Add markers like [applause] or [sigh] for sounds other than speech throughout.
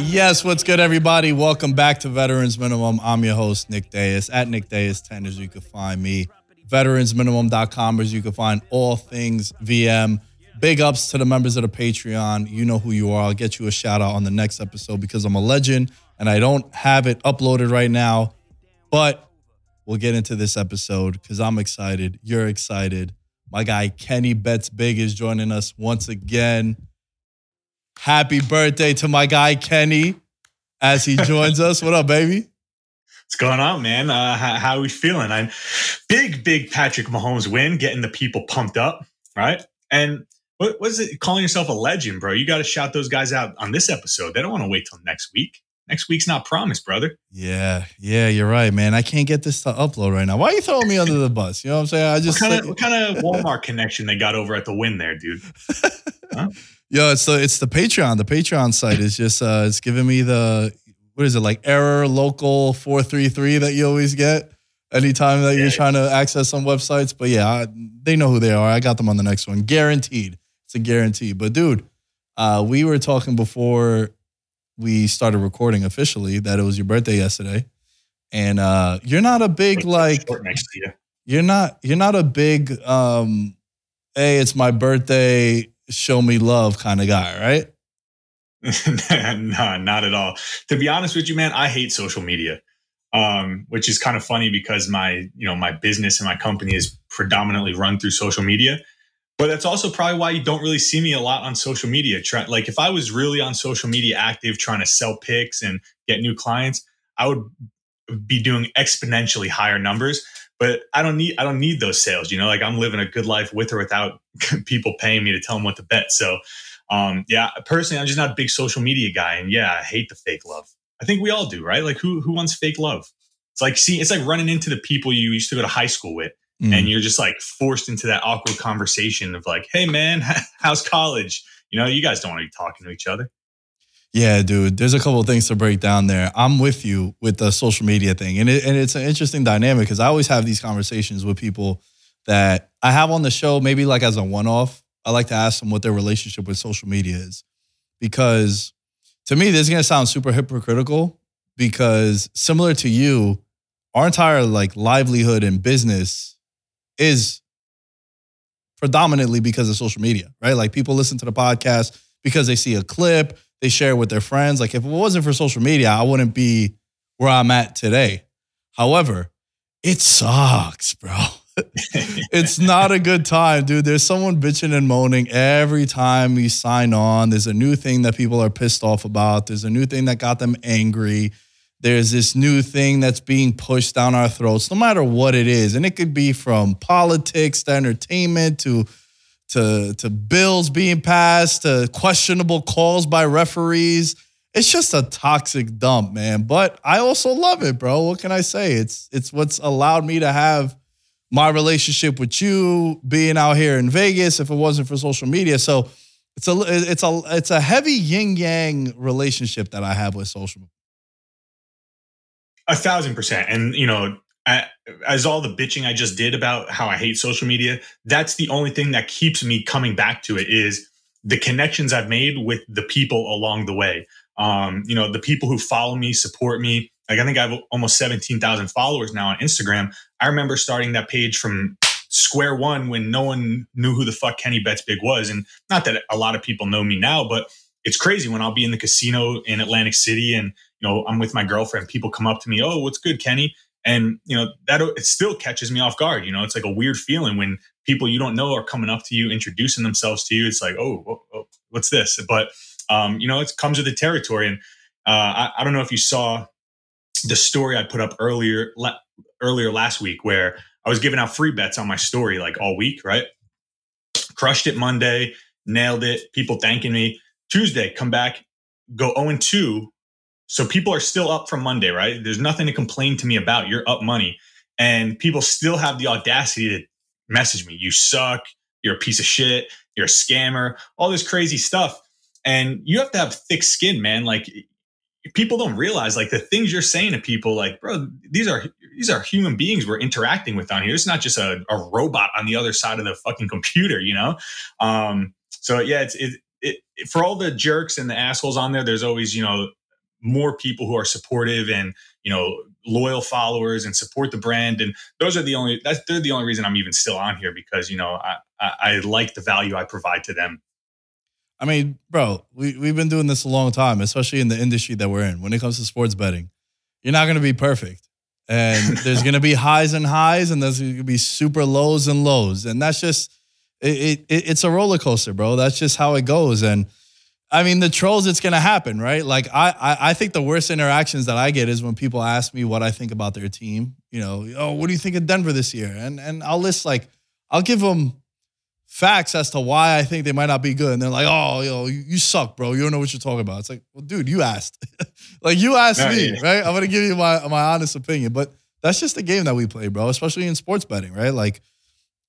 Yes. What's good, everybody? Welcome back to Veterans Minimum. I'm your host, Nick Dayas. At Nick Dayas 10 as you can find me. Veteransminimum.com as you can find all things VM. Big ups to the members of the Patreon. You know who you are. I'll get you a shout out on the next episode because I'm a legend and I don't have it uploaded right now. But we'll get into this episode because I'm excited. You're excited. My guy Kenny Betts Big is joining us once again. Happy birthday to my guy Kenny as he joins us. What up, baby? What's going on, man? Uh, how, how are we feeling? I'm big, big Patrick Mahomes win, getting the people pumped up, right? And what was it? Calling yourself a legend, bro? You got to shout those guys out on this episode. They don't want to wait till next week. Next week's not promised, brother. Yeah, yeah, you're right, man. I can't get this to upload right now. Why are you throwing me under the bus? You know what I'm saying? I What just kind of what kind of Walmart connection they got over at the Wynn there, dude? [laughs] Yo, it's the it's the Patreon. The Patreon site is just uh it's giving me the what is it like error local four three three that you always get anytime that you're Yeah. trying to access some websites. But yeah, I, they know who they are. I got them on the next one, guaranteed. It's a guarantee. But dude, uh, we were talking before we started recording officially that it was your birthday yesterday, and uh, you're not a big like Short next to you. you're not you're not a big um hey it's my birthday show me love kind of guy right [laughs] no, not at all. To be honest with you, man, I hate social media. Um, which is kind of funny because my, you know, my business and my company is predominantly run through social media. But that's also probably why you don't really see me a lot on social media. Try, like if I was really on social media active, trying to sell picks and get new clients, I would be doing exponentially higher numbers. But I don't need I don't need those sales. You know, like I'm living a good life with or without [laughs] people paying me to tell them what to bet. So um, yeah, personally, I'm just not a big social media guy, and yeah, I hate the fake love. I think we all do, right? Like, who who wants fake love? It's like see, it's like running into the people you used to go to high school with, Mm. and you're just like forced into that awkward conversation of like, "Hey, man, [laughs] how's college?" You know, you guys don't want to be talking to each other. yeah dude there's a couple of things to break down there i'm with you with the social media thing and, it, and it's an interesting dynamic because i always have these conversations with people that i have on the show maybe like as a one-off i like to ask them what their relationship with social media is because to me this is going to sound super hypocritical because similar to you our entire like livelihood and business is predominantly because of social media right like people listen to the podcast because they see a clip they share it with their friends like if it wasn't for social media i wouldn't be where i'm at today however it sucks bro [laughs] it's not a good time, dude. There's someone bitching and moaning every time we sign on. There's a new thing that people are pissed off about. There's a new thing that got them angry. There's this new thing that's being pushed down our throats, no matter what it is. And it could be from politics to entertainment to to to bills being passed to questionable calls by referees. it's just a toxic dump, man. But I also love it, bro. What can I say? It's it's what's allowed me to have my relationship with you being out here in Vegas if it wasn't for social media. So it's a it's a it's a heavy yin yang relationship that I have with social. A thousand percent, and you know, as all the bitching I just did about how I hate social media, that's the only thing that keeps me coming back to it is the connections I've made with the people along the way. Um, you know, the people who follow me, support me. Like I think I have almost 17,000 followers now on Instagram. I remember starting that page from square one when no one knew who the fuck Kenny Betts Big was. And not that a lot of people know me now, but it's crazy when I'll be in the casino in Atlantic City and, you know, I'm with my girlfriend, people come up to me, oh, what's good, Kenny? And, you know, that it still catches me off guard. You know, it's like a weird feeling when people you don't know are coming up to you, introducing themselves to you. It's like, oh, what's this? But, um, you know, it comes with the territory. And uh, I, I don't know if you saw the story I put up earlier, la- earlier last week where I was giving out free bets on my story like all week, right? Crushed it Monday, nailed it. People thanking me. Tuesday, come back, go 0 2. So people are still up from Monday, right? There's nothing to complain to me about. You're up money. And people still have the audacity to message me. You suck. You're a piece of shit. You're a scammer. All this crazy stuff. And you have to have thick skin, man. Like people don't realize like the things you're saying to people like bro these are these are human beings we're interacting with on here it's not just a, a robot on the other side of the fucking computer you know um so yeah it's it, it, for all the jerks and the assholes on there there's always you know more people who are supportive and you know loyal followers and support the brand and those are the only that's they're the only reason i'm even still on here because you know i i, I like the value i provide to them I mean, bro, we, we've been doing this a long time, especially in the industry that we're in. When it comes to sports betting, you're not going to be perfect. And [laughs] there's going to be highs and highs, and there's going to be super lows and lows. And that's just, it, it, it's a roller coaster, bro. That's just how it goes. And I mean, the trolls, it's going to happen, right? Like, I, I, I think the worst interactions that I get is when people ask me what I think about their team. You know, oh, what do you think of Denver this year? And, and I'll list like, I'll give them facts as to why I think they might not be good. And they're like, oh, yo, you, you suck, bro. You don't know what you're talking about. It's like, well, dude, you asked. [laughs] like you asked me, right? I'm gonna give you my my honest opinion. But that's just the game that we play, bro, especially in sports betting, right? Like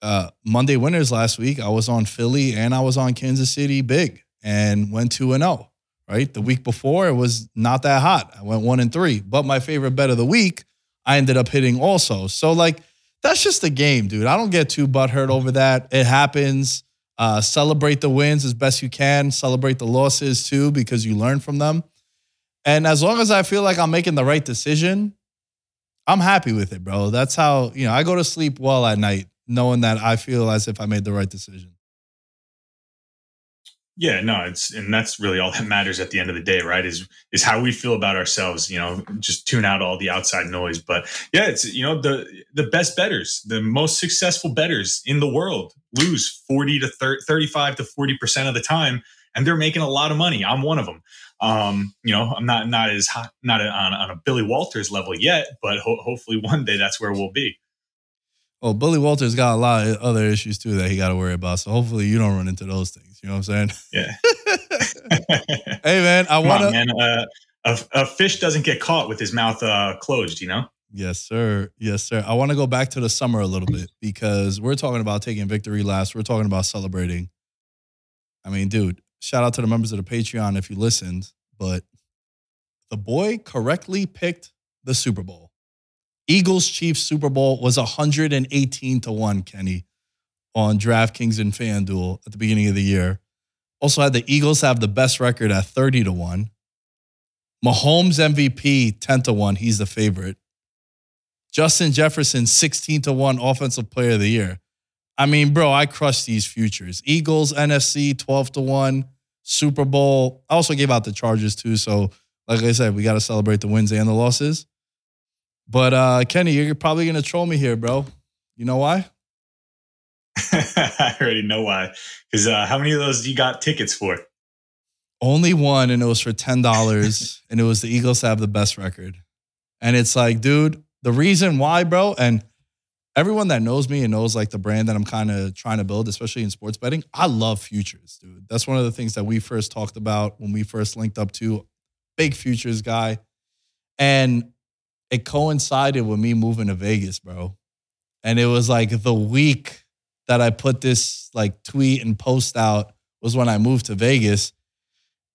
uh, Monday winners last week, I was on Philly and I was on Kansas City big and went 2 and 0. Right. The week before it was not that hot. I went one and three. But my favorite bet of the week, I ended up hitting also. So like that's just the game, dude. I don't get too butthurt over that. It happens. Uh, celebrate the wins as best you can. Celebrate the losses too, because you learn from them. And as long as I feel like I'm making the right decision, I'm happy with it, bro. That's how, you know, I go to sleep well at night, knowing that I feel as if I made the right decision. Yeah, no, it's and that's really all that matters at the end of the day, right? Is is how we feel about ourselves. You know, just tune out all the outside noise. But yeah, it's you know the the best betters, the most successful betters in the world lose forty to 30, 35 to forty percent of the time, and they're making a lot of money. I'm one of them. Um, you know, I'm not not as hot, not on, on a Billy Walters level yet, but ho- hopefully one day that's where we'll be. Well, Billy Walters got a lot of other issues too that he got to worry about. So hopefully you don't run into those things. You know what I'm saying? Yeah. [laughs] hey man, I want to. Uh, a, a, fish doesn't get caught with his mouth uh, closed. You know. Yes, sir. Yes, sir. I want to go back to the summer a little bit because we're talking about taking victory laps. We're talking about celebrating. I mean, dude, shout out to the members of the Patreon if you listened, but the boy correctly picked the Super Bowl. Eagles Chiefs Super Bowl was 118 to 1, Kenny on DraftKings and FanDuel at the beginning of the year. Also had the Eagles have the best record at 30 to 1. Mahomes MVP 10 to 1. He's the favorite. Justin Jefferson 16 to 1 offensive player of the year. I mean, bro, I crushed these futures. Eagles NFC 12 to 1. Super Bowl. I also gave out the Chargers too. So, like I said, we got to celebrate the wins and the losses. But uh Kenny, you're probably gonna troll me here, bro. You know why? [laughs] I already know why. Because uh, how many of those you got tickets for? Only one, and it was for ten dollars, [laughs] and it was the Eagles to have the best record. And it's like, dude, the reason why, bro, and everyone that knows me and knows like the brand that I'm kind of trying to build, especially in sports betting, I love futures, dude. That's one of the things that we first talked about when we first linked up to. big futures guy. And it coincided with me moving to Vegas, bro. And it was like the week that I put this like tweet and post out was when I moved to Vegas.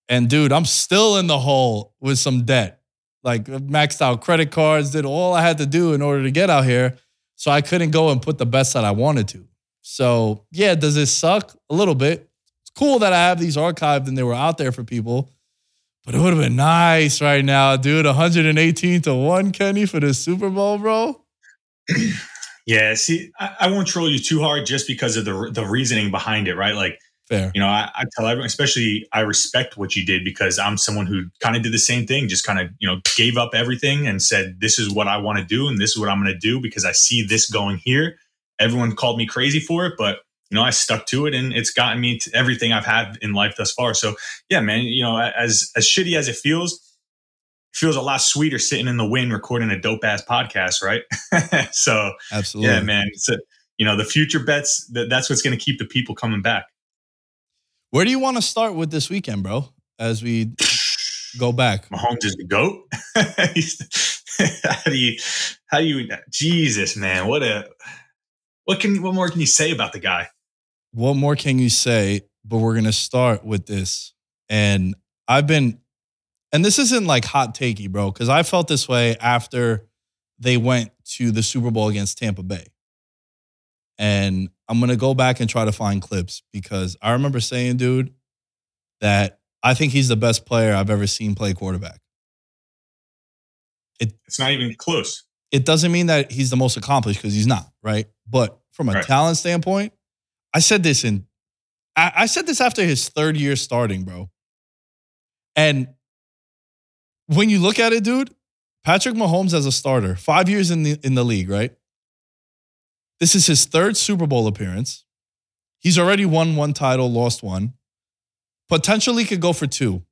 And dude, I'm still in the hole with some debt. Like maxed out credit cards, did all I had to do in order to get out here. So I couldn't go and put the best that I wanted to. So yeah, does it suck? A little bit. It's cool that I have these archived and they were out there for people. But it would have been nice right now, dude. 118 to 1, Kenny, for the Super Bowl, bro. [clears throat] Yeah, see, I, I, won't troll you too hard just because of the the reasoning behind it, right? Like, fair. You know, I, I tell everyone, especially I respect what you did because I'm someone who kind of did the same thing, just kind of you know gave up everything and said, "This is what I want to do, and this is what I'm going to do because I see this going here." Everyone called me crazy for it, but you know, I stuck to it, and it's gotten me to everything I've had in life thus far. So, yeah, man, you know, as as shitty as it feels feels a lot sweeter sitting in the Wynn recording a dope ass podcast, right? [laughs] so absolutely, yeah, man. It's a, you know the future bets. That, that's what's going to keep the people coming back. Where do you want to start with this weekend, bro? As we [sighs] go back, Mahomes is the goat. [laughs] [laughs] how do you? How do you? Jesus, man, what a what can what more can you say about the guy? What more can you say? But we're gonna start with this, and I've been and this isn't like hot takey, bro, because I felt this way after they went to the Super Bowl against Tampa Bay. And I'm gonna go back and try to find clips because I remember saying, dude, that I think he's the best player I've ever seen play quarterback. It, it's not even close. It doesn't mean that he's the most accomplished because he's not, right? But from a right. talent standpoint, I said this in I, I said this after his third year starting, bro. And when you look at it, dude, Patrick Mahomes as a starter, five years in the in the league, right? This is his third Super Bowl appearance. He's already won one title, lost one. Potentially could go for two.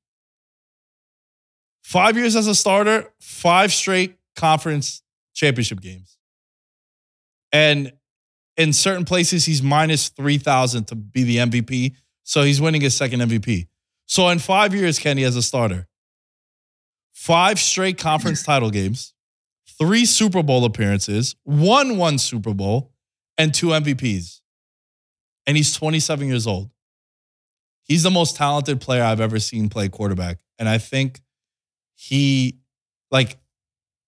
Five years as a starter, five straight conference championship games. And in certain places, he's minus 3,000 to be the MVP. So he's winning his second MVP. So in five years, Kenny, as a starter, five straight conference [clears throat] title games, three Super Bowl appearances, won one Super Bowl, and two MVPs. And he's 27 years old. He's the most talented player I've ever seen play quarterback. And I think he, like,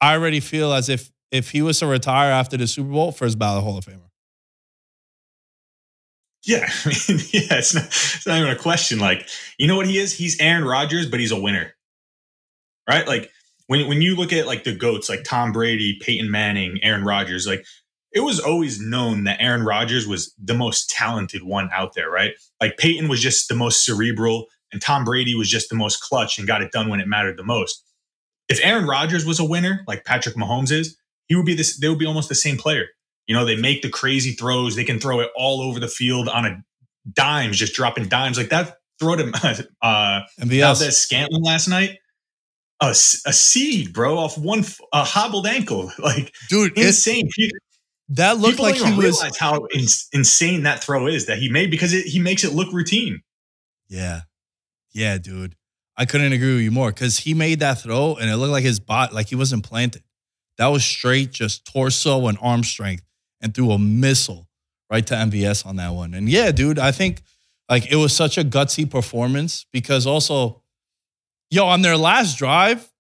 I already feel as if if he was to retire after the Super Bowl, first ballot Hall of Famer. Yeah, [laughs] I mean, yeah, it's not, it's not even a question. Like, you know what he is? He's Aaron Rodgers, but he's a winner right? Like when when you look at like the goats, like Tom Brady, Peyton Manning, Aaron Rodgers, like it was always known that Aaron Rodgers was the most talented one out there, right? Like Peyton was just the most cerebral, and Tom Brady was just the most clutch and got it done when it mattered the most. If Aaron Rodgers was a winner, like Patrick Mahomes is, he would be this. They would be almost the same player. You know, they make the crazy throws. They can throw it all over the field on a dimes, just dropping dimes like that. Throw to [laughs] uh, MVS. Valdes-Scantling last night a, a seed, bro, off one a hobbled ankle. [laughs] Like, dude, insane. that looked like he was how in, insane that throw is that he made because it, he makes it look routine. Yeah, yeah, dude. I couldn't agree with you more because he made that throw and it looked like his bot like he wasn't planted. That was straight, just torso and arm strength, and threw a missile right to MVS on that one. And yeah, dude, I think like it was such a gutsy performance because also Yo, on their last drive,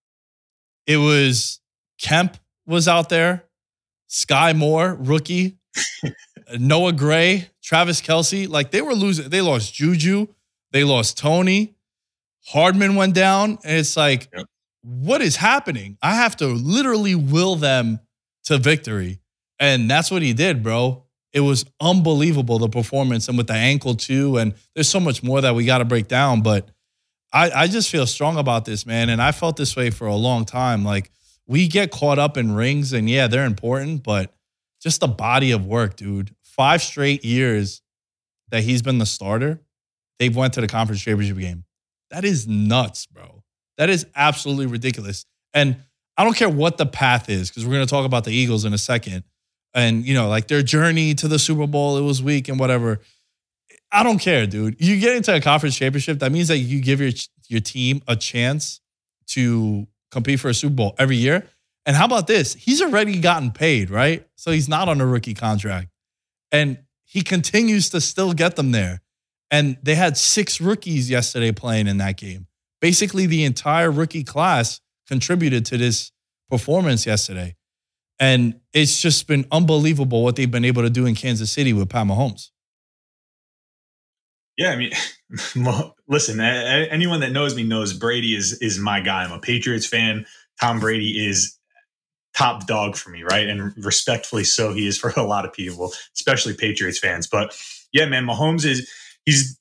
it was Kemp was out there, Sky Moore, rookie, [laughs] Noah Gray, Travis Kelce. Like they were losing. They lost Juju. They lost Toney. Hardman went down. And it's like, yep. what is happening? I have to literally will them to victory. And that's what he did, bro. It was unbelievable, the performance. And with the ankle, too. And there's so much more that we got to break down. But I, I just feel strong about this, man. And I felt this way for a long time. Like we get caught up in rings and yeah, they're important, but just the body of work, dude. Five straight years that he's been the starter, they've went to the conference championship game. That is nuts, bro. That is absolutely ridiculous. And I don't care what the path is, because we're going to talk about the Eagles in a second. And, you know, like their journey to the Super Bowl, it was weak and whatever. I don't care, dude. You get into a conference championship, that means that you give your your team a chance to compete for a Super Bowl every year. And how about this? He's already gotten paid, right? So he's not on a rookie contract. And he continues to still get them there. And they had six rookies yesterday playing in that game. Basically, the entire rookie class contributed to this performance yesterday. And it's just been unbelievable what they've been able to do in Kansas City with Pat Mahomes. Yeah, I mean, [laughs] listen, anyone that knows me knows Brady is is my guy. I'm a Patriots fan. Tom Brady is top dog for me, right? And respectfully so, he is for [laughs] a lot of people, especially Patriots fans. But yeah, man, Mahomes is he's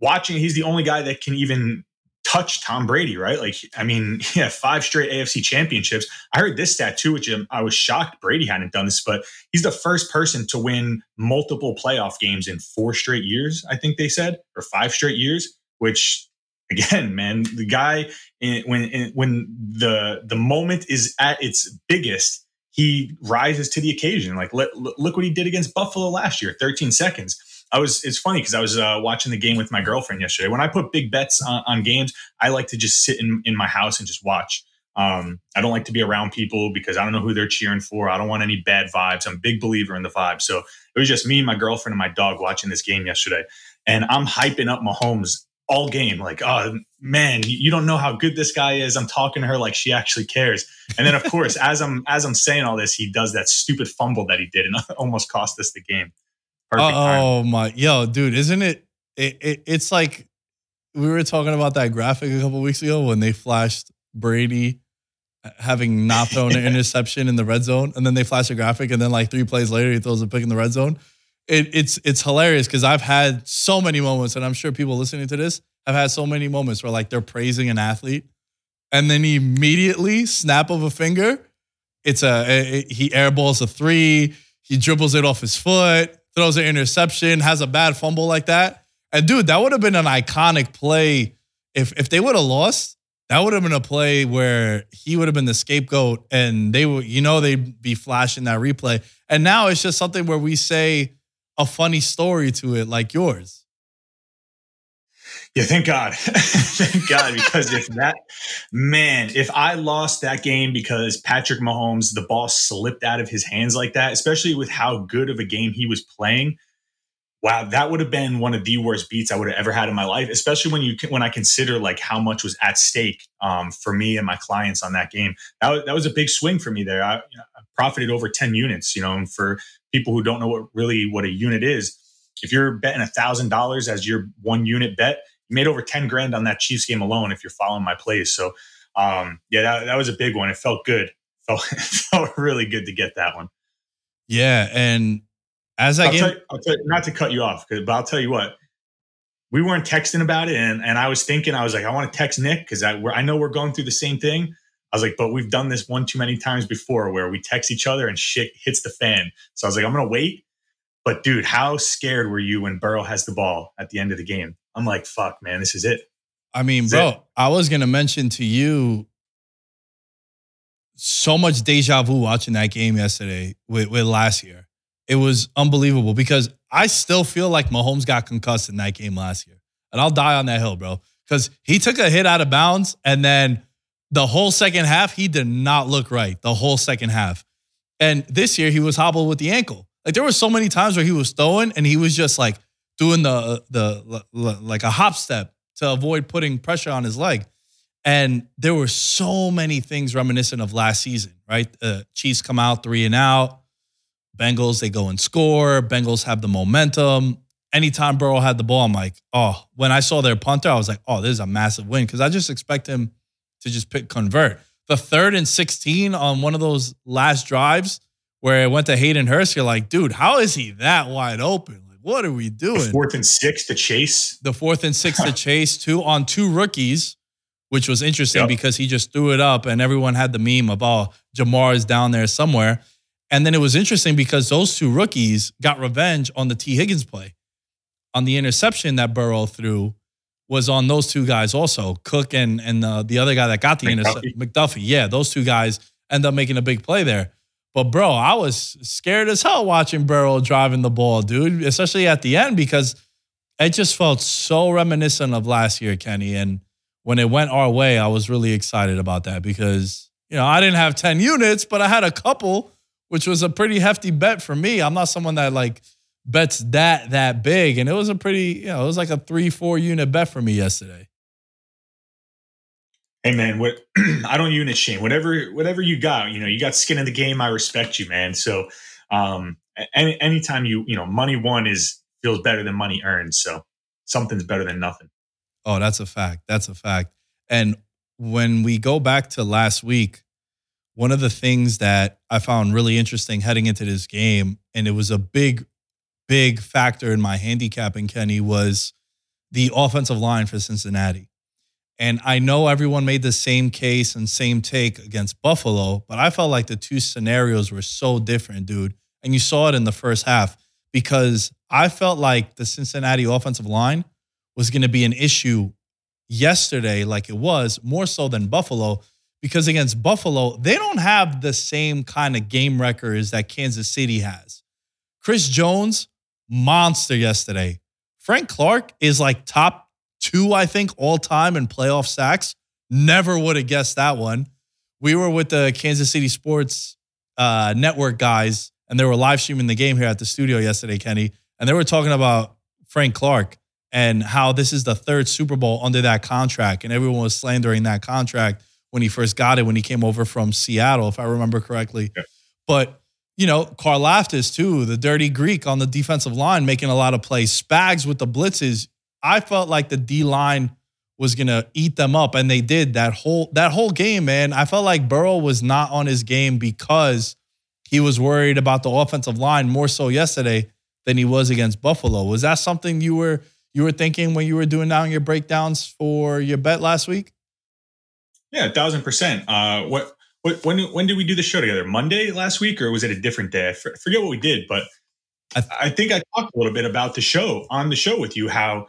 watching. He's the only guy that can even touch Tom Brady, right? Like, I mean, [laughs] yeah, five straight AFC championships. I heard this stat too, which um, I was shocked Brady hadn't done this, but he's the first person to win multiple playoff games in four straight years, I think they said, or five straight years, which [laughs] again, man, the guy when when the the moment is at its biggest, he rises to the occasion. Like look what he did against Buffalo last year, 13 seconds. I was it's funny because I was uh, watching the game with my girlfriend yesterday. When I put big bets on, on games, I like to just sit in, in my house and just watch. Um, I don't like to be around people because I don't know who they're cheering for. I don't want any bad vibes. I'm a big believer in the vibe. So it was just me, my girlfriend, and my dog watching this game yesterday. And I'm hyping up Mahomes all game. Like, oh man, you don't know how good this guy is. I'm talking to her like she actually cares. And then of course, [laughs] as I'm as I'm saying all this, he does that stupid fumble that he did and [laughs] almost cost us the game. Oh my, yo, dude, isn't it, it, it? It's like we were talking about that graphic a couple weeks ago when they flashed Brady uh, having not [laughs] thrown an interception in the red zone, and then they flash a graphic, and then like three plays later, he throws a pick in the red zone. It, it's it's hilarious because I've had so many moments, and I'm sure people listening to this have had so many moments where like they're praising an athlete, and then immediately snap of a finger, it's a he airballs a three, he dribbles it off his foot, throws an interception, has a bad fumble like that. And dude, that would have been an iconic play. If if they would have lost, that would have been a play where he would have been the scapegoat and they would, you know, they'd be flashing that replay. And now it's just something where we say a funny story to it like yours. Yeah, thank God. [laughs] thank God. Because if that, man, if I lost that game because Patrick Mahomes, the ball slipped out of his hands like that, especially with how good of a game he was playing, wow, that would have been one of the worst beats I would have ever had in my life, especially when you when I consider like how much was at stake um, for me and my clients on that game. That was, that was a big swing for me there. I, I profited over 10 units, you know, and for people who don't know what really what a unit is, if you're betting a thousand dollars as your one unit bet, made over 10 grand on that Chiefs game alone if you're following my plays. So um, yeah, that, that was a big one. It felt good. It [laughs] felt, it felt really good to get that one. Yeah. And as I I'll, tell you, I'll tell you, not to cut you off, but I'll tell you what, we weren't texting about it. And, and I was thinking, I was like, I want to text Nick because I, I know we're going through the same thing. I was like, but we've done this one too many times before where we text each other and shit hits the fan. So I was like, I'm going to wait. But dude, how scared were you when Burrow has the ball at the end of the game? I'm like, fuck, man, this is it. I mean, this bro, I was gonna mention to you so much deja vu watching that game yesterday with, with last year. It was unbelievable because I still feel like Mahomes got concussed in that game last year. And I'll die on that hill, bro. Because he took a hit out of bounds and then the whole second half, he did not look right. The whole second half. And this year he was hobbled with the ankle. Like there were so many times where he was throwing and he was just like doing the the like a hop step to avoid putting pressure on his leg. And there were so many things reminiscent of last season, right? Uh, Chiefs come out three and out. Bengals, they go and score. Bengals have the momentum. Anytime Burrow had the ball, I'm like, oh, when I saw their punter, I was like, oh, this is a massive win because I just expect him to just pick convert. The third and 16 on one of those last drives where it went to Hayden Hurst, you're like, dude, how is he that wide open? Like, what are we doing? The fourth and six to chase. The fourth and six to [laughs] chase two on two rookies, which was interesting yep. because he just threw it up and everyone had the meme about oh Ja'Marr is down there somewhere. And then it was interesting because those two rookies got revenge on the T. Higgins play. On the interception that Burrow threw was on those two guys also, Cook and and uh, the other guy that got the interception, McDuffie. Yeah, those two guys end up making a big play there. But bro, I was scared as hell watching Burrow driving the ball, dude, especially at the end because it just felt so reminiscent of last year, Kenny. And when it went our way, I was really excited about that because, you know, I didn't have 10 units, but I had a couple, which was a pretty hefty bet for me. I'm not someone that like bets that that big. And it was a pretty, you know, it was like a three, four unit bet for me yesterday. Hey man, what [clears throat] I don't unit shame. Whatever, whatever you got, you know, you got skin in the game. I respect you, man. So, um, any anytime you, you know, money won is feels better than money earned. So something's better than nothing. Oh, that's a fact. That's a fact. And when we go back to last week, one of the things that I found really interesting heading into this game, and it was a big, big factor in my handicapping, Kenny, was the offensive line for Cincinnati. And I know everyone made the same case and same take against Buffalo, but I felt like the two scenarios were so different, dude. And you saw it in the first half because I felt like the Cincinnati offensive line was going to be an issue yesterday, like it was, more so than Buffalo, because against Buffalo, they don't have the same kind of game wreckers that Kansas City has. Chris Jones, monster yesterday. Frank Clark is like top two, I think, all time in playoff sacks. Never would have guessed that one. We were with the Kansas City Sports uh, Network guys, and they were live streaming the game here at the studio yesterday, Kenny, and they were talking about Frank Clark and how this is the third Super Bowl under that contract, and everyone was slandering that contract when he first got it when he came over from Seattle, if I remember correctly. Yeah. But you know, Carl Karlaftis too, the dirty Greek on the defensive line, making a lot of plays. Spags with the blitzes. I felt like the D line was gonna eat them up, and they did that whole that whole game, man. I felt like Burrow was not on his game because he was worried about the offensive line more so yesterday than he was against Buffalo. Was that something you were you were thinking when you were doing down your breakdowns for your bet last week? Yeah, a thousand percent. Uh, what what when when did we do the show together? Monday last week, or was it a different day? I forget what we did, but I, I think I talked a little bit about the show on the show with you how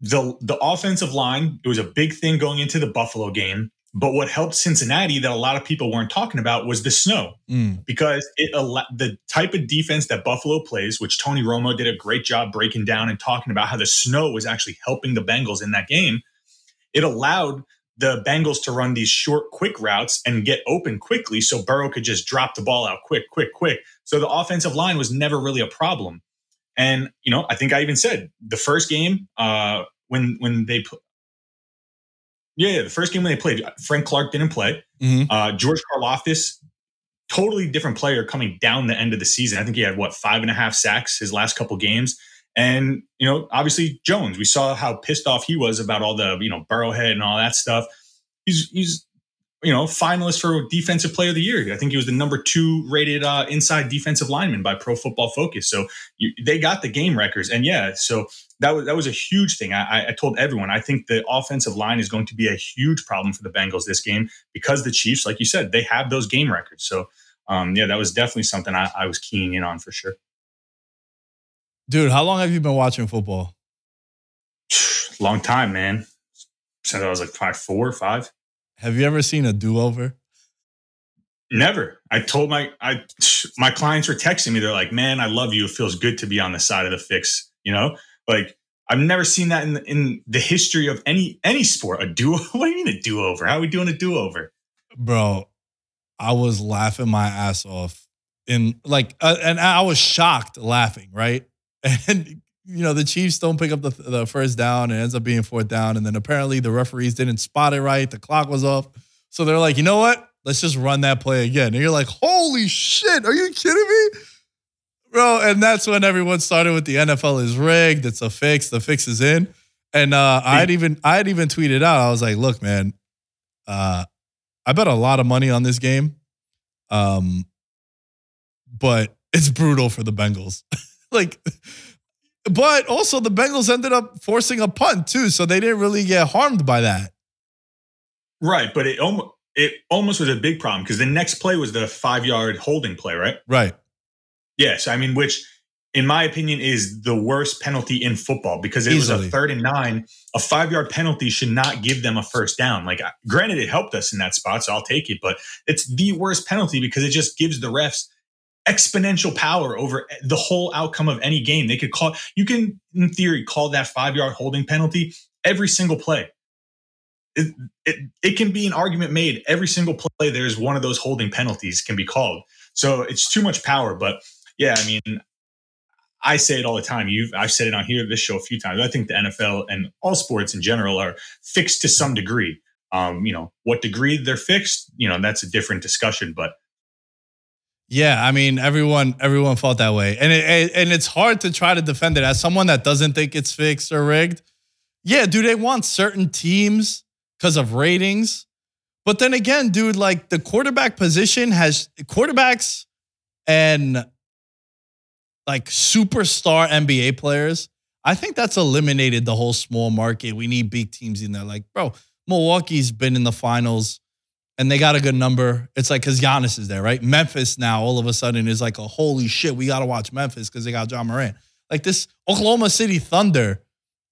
the the offensive line it was a big thing going into the Buffalo game. But what helped Cincinnati that a lot of people weren't talking about was the snow, mm. because it the type of defense that Buffalo plays, which Tony Romo did a great job breaking down and talking about how the snow was actually helping the Bengals in that game. It allowed the Bengals to run these short, quick routes and get open quickly, so Burrow could just drop the ball out quick, quick, quick. So the offensive line was never really a problem. And you know, I think I even said the first game uh, when when they put. Yeah, the first game when they played, Frank Clark didn't play. Mm-hmm. Uh, George Karlaftis, totally different player coming down the end of the season. I think he had what five and a half sacks his last couple games. And you know, obviously Jones, we saw how pissed off he was about all the you know Burrowhead and all that stuff. He's he's you know, finalist for Defensive Player of the Year. I think he was the number two rated uh, inside defensive lineman by Pro Football Focus. So you, they got the game wreckers, and yeah, so that was that was a huge thing. I, I, told everyone I think the offensive line is going to be a huge problem for the Bengals this game because the Chiefs, like you said, they have those game wreckers. So um, yeah, that was definitely something I, I was keying in on for sure. Dude, how long have you been watching football? [sighs] Long time, man. Since I was like five, four, five. Have you ever seen a do over? Never. I told my I my clients were texting me. They're like, "Man, I love you. It feels good to be on the side of the fix." You know, like I've never seen that in in the history of any any sport. A do [laughs] what do you mean a do over? How are we doing a do over, bro? I was laughing my ass off in like, uh, and I was shocked laughing, right? [laughs] And you know, the Chiefs don't pick up the, the first down. It ends up being fourth down. And then apparently the referees didn't spot it right. The clock was off. So they're like, you know what? Let's just run that play again. And you're like, holy shit, are you kidding me? Bro, and that's when everyone started with the NFL is rigged. It's a fix. The fix is in. And uh, I had even I had even tweeted out. I was like, look, man, uh, I bet a lot of money on this game. Um, but it's brutal for the Bengals. [laughs] like but also, the Bengals ended up forcing a punt too, so they didn't really get harmed by that. Right, but it almost it almost was a big problem because the next play was the five yard holding play, right? Right. Yes, I mean, which in my opinion is the worst penalty in football because it Easily. was a third and nine. A five yard penalty should not give them a first down. Like, granted, it helped us in that spot, so I'll take it, but it's the worst penalty because it just gives the refs exponential power over the whole outcome of any game. They could call, you can, in theory, call that five yard holding penalty every single play. it, it, it can be an argument made every single play. There's one of those holding penalties can be called. So it's too much power. But yeah, I mean, I say it all the time. You've I've said it on here this show a few times. I think the NFL and all sports in general are fixed to some degree. Um, you know, what degree they're fixed, you know, that's a different discussion. But yeah, I mean, everyone everyone felt that way, and it, and it's hard to try to defend it as someone that doesn't think it's fixed or rigged. Yeah, do they want certain teams because of ratings? But then again, dude, like the quarterback position has quarterbacks and like superstar NBA players. I think that's eliminated the whole small market. We need big teams in there. Like, bro, Milwaukee's been in the finals and they got a good number. It's like because Giannis is there, right? Memphis now all of a sudden is like a holy shit. We got to watch Memphis because they got Ja Morant. Like this Oklahoma City Thunder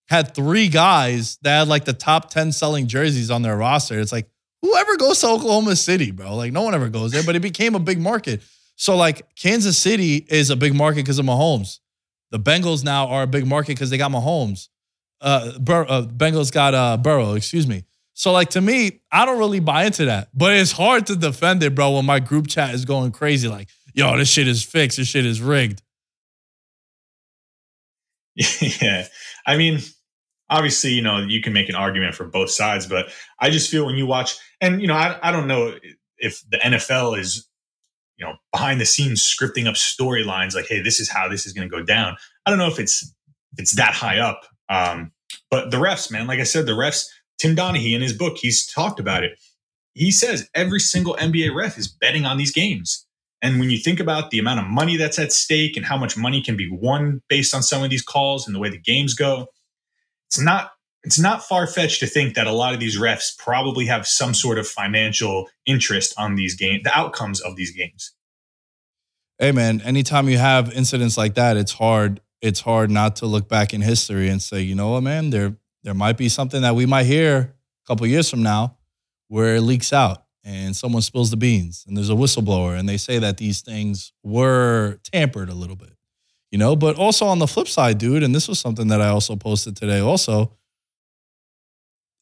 had three guys that had like the top 10 selling jerseys on their roster. It's like, whoever goes to Oklahoma City, bro? Like, no one ever goes there, but it became a big market. So, like, Kansas City is a big market because of Mahomes. The Bengals now are a big market because they got Mahomes. Uh, Bur- uh, Bengals got uh, Burrow, excuse me. So, like, to me, I don't really buy into that, but it's hard to defend it, bro, when my group chat is going crazy. Like, yo, this shit is fixed. This shit is rigged. [laughs] Yeah. I mean, obviously, you know, you can make an argument for both sides, but I just feel when you watch, and, you know, I, I don't know if the NFL is, you know, behind the scenes scripting up storylines like, hey, this is how this is going to go down. I don't know if it's if it's that high up. Um, but the refs, man, like I said, the refs, Tim Donaghy in his book, he's talked about it. He says every single NBA ref is betting on these games. And when you think about the amount of money that's at stake and how much money can be won based on some of these calls and the way the games go, it's not it's not far fetched to think that a lot of these refs probably have some sort of financial interest on these games, the outcomes of these games. Hey man, anytime you have incidents like that, it's hard. It's hard not to look back in history and say, you know what, man, there there might be something that we might hear a couple years from now where it leaks out and someone spills the beans and there's a whistleblower and they say that these things were tampered a little bit you know? But also on the flip side dude and this was something that i also posted today also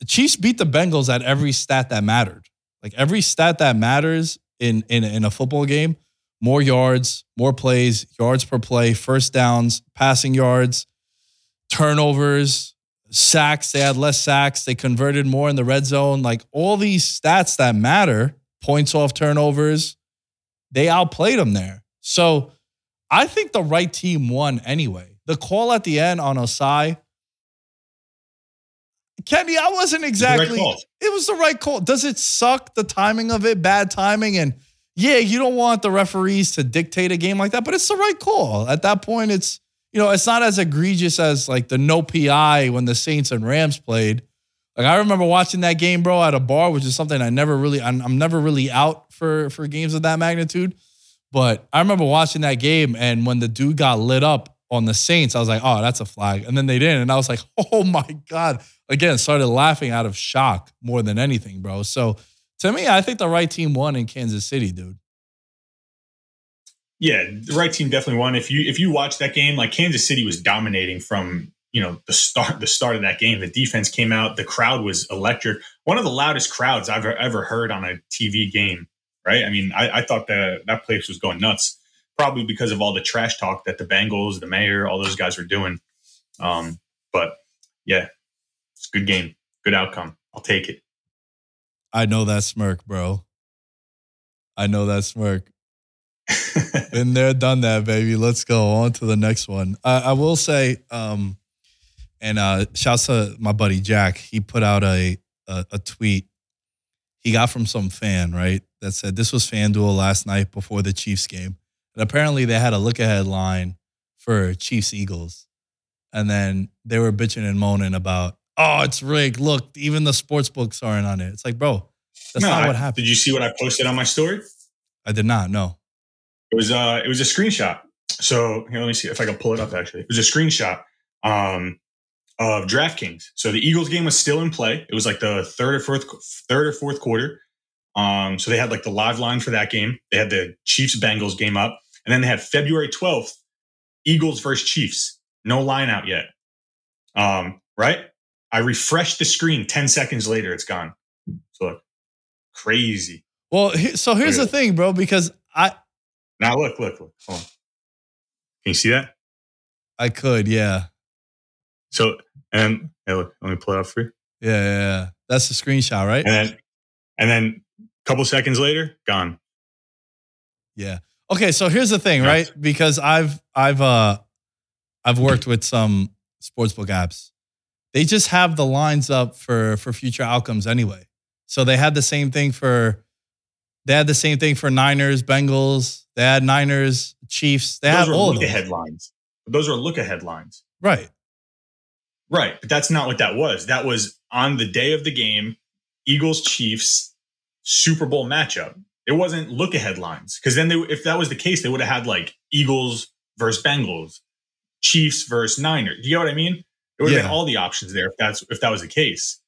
the chiefs beat the bengals at every stat that mattered. Like every stat that matters in in, in a football game more yards more plays yards per play first downs passing yards turnovers sacks they had less sacks they converted more in the red zone like all these stats that matter points off turnovers they outplayed them there so I think the right team won anyway. The call at the end on Ossai, Kenny, I wasn't exactly. Right it was the right call. Does it suck the timing of it? Bad timing, and yeah, you don't want the referees to dictate a game like that, but it's the right call. At that point, it's you know it's not as egregious as like the no PI when the Saints and Rams played. Like I remember watching that game, bro, at a bar, which is something I never really. I'm, I'm never really out for for games of that magnitude. But I remember watching that game, and when the dude got lit up on the Saints, I was like, oh, that's a flag. And then they didn't. And I was like, [laughs] oh my God. Again, started laughing out of shock more than anything, bro. So to me, I think the right team won in Kansas City, dude. Yeah, the right team definitely won. If you if you watch that game, like Kansas City was dominating from you know the start the start of that game. The defense came out, the crowd was electric. One of the loudest crowds I've ever heard on a TV game right? I mean, I, I thought that that place was going nuts, probably because of all the trash talk that the Bengals, the mayor, all those guys were doing. Um, but yeah, it's a good game, good outcome. I'll take it. I know that smirk, bro. I know that smirk. [laughs] Been there, done that, baby. Let's go on to the next one. I, I will say, um, and uh, shouts to my buddy Jack. He put out a, a, a tweet he got from some fan, right? That said this was FanDuel last night before the Chiefs game. And apparently they had a look ahead line for Chiefs Eagles. And then they were bitching and moaning about, oh, it's rigged. Look, even the sports books aren't on it. It's like, bro, that's no, not I, what happened. Did you see what I posted on my story? I did not, no. It was uh it was a screenshot. So here, let me see if I can pull it up actually. It was a screenshot. Um of DraftKings. So the Eagles game was still in play. It was like the third or fourth third or fourth quarter. Um, so they had like the live line for that game. They had the Chiefs Bengals game up, and then they had February twelfth, Eagles versus Chiefs. No line out yet. Um, right? I refreshed the screen 10 seconds later, it's gone. So look, crazy. Well, so here's the thing, bro, because I Now look, look, look. Hold on. Can you see that? I could, yeah. So and hey, look, let me pull it up for you. Yeah, yeah, yeah. That's the screenshot, right? And then and then a couple seconds later, gone. Yeah. Okay, so here's the thing, right? Because I've I've uh I've worked with some sportsbook apps. They just have the lines up for for future outcomes anyway. So they had the same thing for they had the same thing for Niners, Bengals. They had Niners, Chiefs. They those had all of look them. ahead lines. Those are look ahead lines. Right. Right. But that's not what that was. That was on the day of the game, Eagles Chiefs Super Bowl matchup. It wasn't look ahead lines. Because then they, if that was the case, they would have had like Eagles versus Bengals, Chiefs versus Niners. You know what I mean? It would have Yeah. been all the options there if that's if that was the case.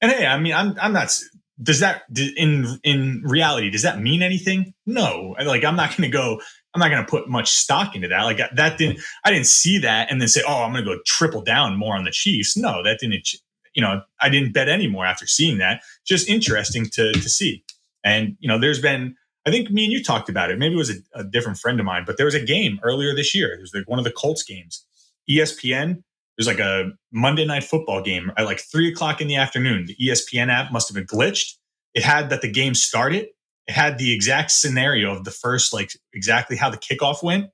And hey, I mean, I'm I'm not does that in in reality does that mean anything? No. Like I'm not going to go I'm not going to put much stock into that. Like that didn't I didn't see that and then say, "Oh, I'm going to go triple down more on the Chiefs." No, that didn't you know, I didn't bet anymore after seeing that. Just interesting to to see. And you know, there's been I think me and you talked about it. Maybe it was a, a different friend of mine, but there was a game earlier this year. It was like one of the Colts games. ESPN. There's like a Monday night football game at like three o'clock in the afternoon. The ESPN app must have been glitched. It had that the game started. It had the exact scenario of the first, like exactly how the kickoff went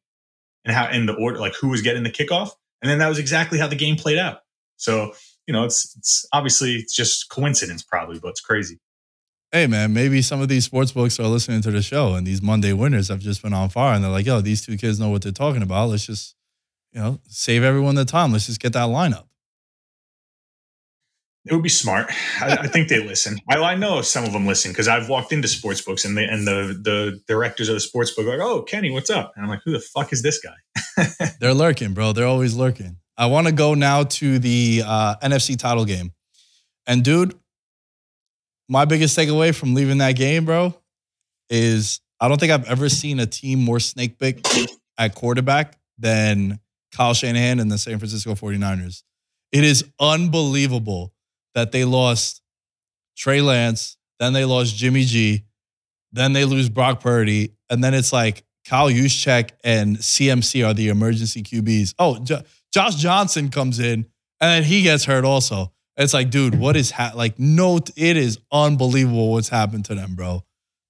and how in the order, like who was getting the kickoff. And then that was exactly how the game played out. So, you know, it's it's obviously it's just coincidence probably, but it's crazy. Hey man, maybe some of these sports books are listening to the show and these Monday winners have just been on fire and they're like, yo, these two kids know what they're talking about. Let's just, you know, save everyone the time. Let's just get that lineup. It would be smart. I, I think they listen. I, I know some of them listen because I've walked into sports books and they and the the directors of the sports book are like, "Oh, Kenny, what's up?" And I'm like, "Who the fuck is this guy?" [laughs] They're lurking, bro. They're always lurking. I want to go now to the uh, NFC title game. And dude, my biggest takeaway from leaving that game, bro, is I don't think I've ever seen a team more snake big at quarterback than Kyle Shanahan and the San Francisco 49ers. It is unbelievable that they lost Trey Lance, then they lost Jimmy G, then they lose Brock Purdy, and then it's like Kyle Juszczyk and CMC are the emergency QBs. Oh, Jo- Josh Johnson comes in and then he gets hurt also. It's like, dude, what is ha- like? No, it is unbelievable what's happened to them, bro.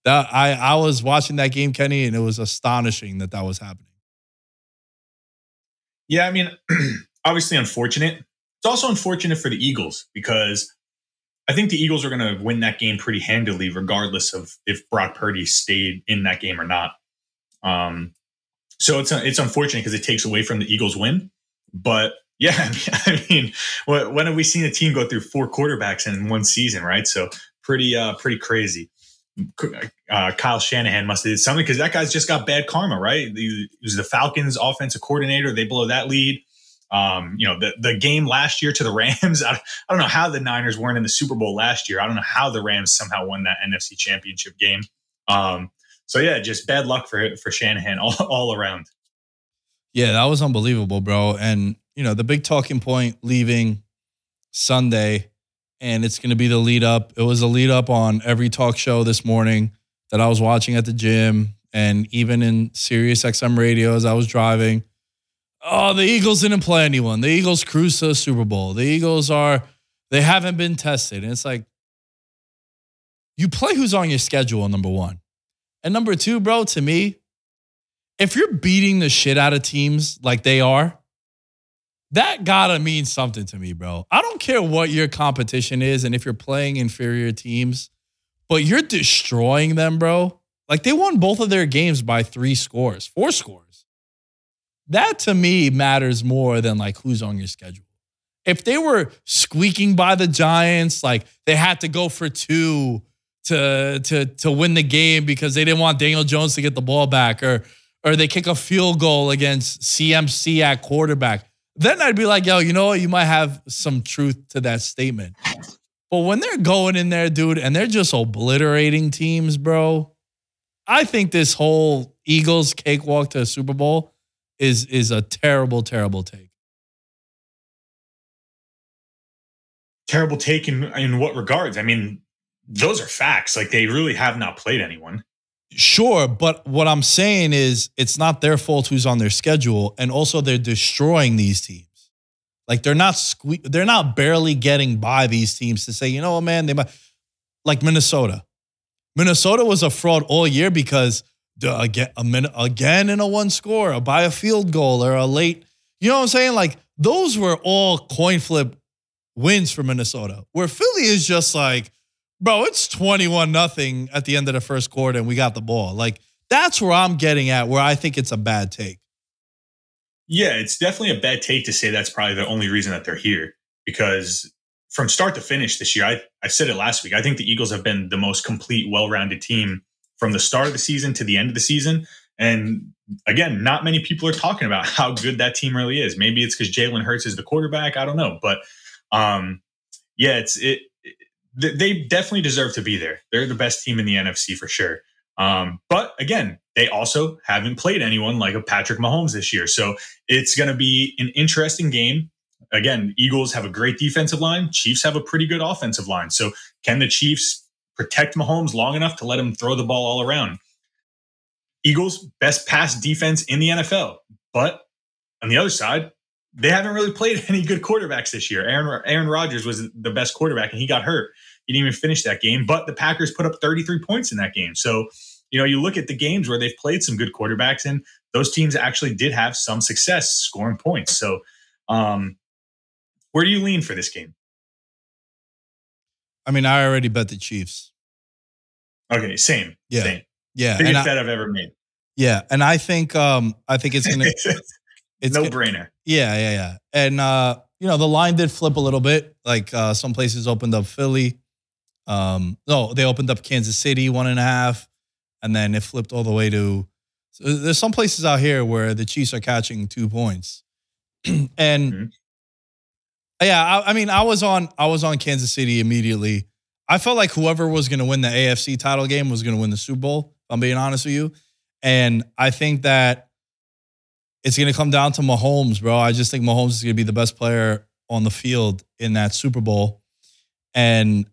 That I I was watching that game, Kenny, and it was astonishing that that was happening. Yeah, I mean, [clears throat] obviously unfortunate. It's also unfortunate for the Eagles because I think the Eagles are going to win that game pretty handily, regardless of if Brock Purdy stayed in that game or not. Um, so it's it's unfortunate because it takes away from the Eagles' win. But yeah, [laughs] I mean, wh- when have we seen a team go through four quarterbacks in one season, right? So pretty uh, pretty crazy. Uh, Kyle Shanahan must have did something because that guy's just got bad karma, right? He was the Falcons' offensive coordinator. They blow that lead. Um, you know, the, the game last year to the [laughs] Rams, I, I don't know how the Niners weren't in the Super Bowl last year. I don't know how the Rams somehow won that NFC championship game. Um, so yeah, just bad luck for for Shanahan all, [laughs] all around. Yeah, that was unbelievable, bro. And you know, the big talking point leaving Sunday, and it's going to be the lead up. It was a lead up on every talk show this morning that I was watching at the gym, and even in Sirius XM radio as I was driving. Oh, the Eagles didn't play anyone. The Eagles cruised to the Super Bowl. The Eagles are they haven't been tested, and it's like you play who's on your schedule. Number one, and number two, bro. To me, if you're beating the shit out of teams like they are, that gotta mean something to me, bro. I don't care what your competition is and if you're playing inferior teams, but you're destroying them, bro. Like they won both of their games by three scores, four scores. That to me matters more than like who's on your schedule. If they were squeaking by the Giants, like they had to go for two to to to win the game because they didn't want Daniel Jones to get the ball back, or or they kick a field goal against CMC at quarterback, then I'd be like, yo, you know what? You might have some truth to that statement. But when they're going in there, dude, and they're just obliterating teams, bro, I think this whole Eagles cakewalk to a Super Bowl is is a terrible, terrible take. terrible take in in what regards? I mean, those are facts. Like they really have not played anyone. Sure, but what I'm saying is it's not their fault who's on their schedule, and also they're destroying these teams. Like they're not sque- they're not barely getting by these teams to say, you know, what, man, they might like Minnesota. Minnesota was a fraud all year because again, a minute again in a one score, or by a field goal or a late. You know what I'm saying? Like those were all coin flip wins for Minnesota. Where Philly is just like, bro, it's 21 nothing at the end of the first quarter and we got the ball. Like that's where I'm getting at, where I think it's a bad take. Yeah, it's definitely a bad take to say that's probably the only reason that they're here because from start to finish this year, I, I said it last week. I think the Eagles have been the most complete, well rounded team from the start of the season to the end of the season. And again, not many people are talking about [laughs] how good that team really is. Maybe it's because Jalen Hurts is the quarterback. I don't know. But um, yeah, it's it, it, They definitely deserve to be there. They're the best team in the NFC for sure. Um, but again, they also haven't played anyone like a Patrick Mahomes this year. So it's going to be an interesting game again, Eagles have a great defensive line. Chiefs have a pretty good offensive line. So can the Chiefs protect Mahomes long enough to let him throw the ball all around? Eagles best pass defense in the NFL, but on the other side, they haven't really played [laughs] any good quarterbacks this year. Aaron Aaron Rodgers was the best quarterback, and he got hurt. He didn't even finish that game. But the Packers put up 33 points in that game. So you know, you look at the games where they've played some good quarterbacks, and those teams actually did have some success scoring points. So um, where do you lean for this game? I mean, I already bet the Chiefs. Okay, same. Yeah. Same. Yeah. Biggest bet I've ever made. Yeah. And I think um I think it's gonna [laughs] it's no brainer. Yeah, yeah, yeah. And uh, you know, the line did flip a little bit. Like uh some places opened up Philly. Um, no, they opened up Kansas City one and a half, and then it flipped all the way to so there's some places out here where the Chiefs are catching two points. [clears throat] and mm-hmm. Yeah, I, I, mean, I was on I was on Kansas City immediately. I felt like whoever was going to win the AFC title game was going to win the Super Bowl. If I'm being honest with you, and I think that it's going to come down to Mahomes, bro. I just think Mahomes is going to be the best player on the field in that Super Bowl, and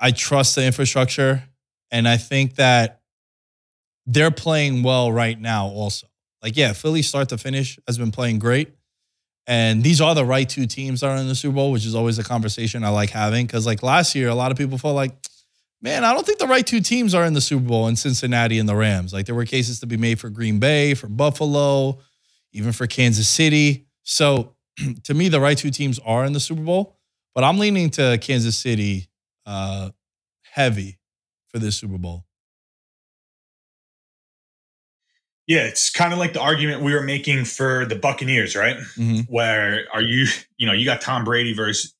I trust the infrastructure, and I think that they're playing well right now. Also, like yeah, Philly start to finish has been playing great and these are the right two teams that are in the Super Bowl, which is always a conversation I like having. Because like last year, a lot of people felt like, man, I don't think the right two teams are in the Super Bowl in Cincinnati and the Rams. Like there were cases to be made for Green Bay, for Buffalo, even for Kansas City. So [clears throat] to me, the right two teams are in the Super Bowl, but I'm leaning to Kansas City uh, heavy for this Super Bowl. Yeah, it's kind of like the argument we were making for the Buccaneers, right? Mm-hmm. Where are you, you know, you got Tom Brady versus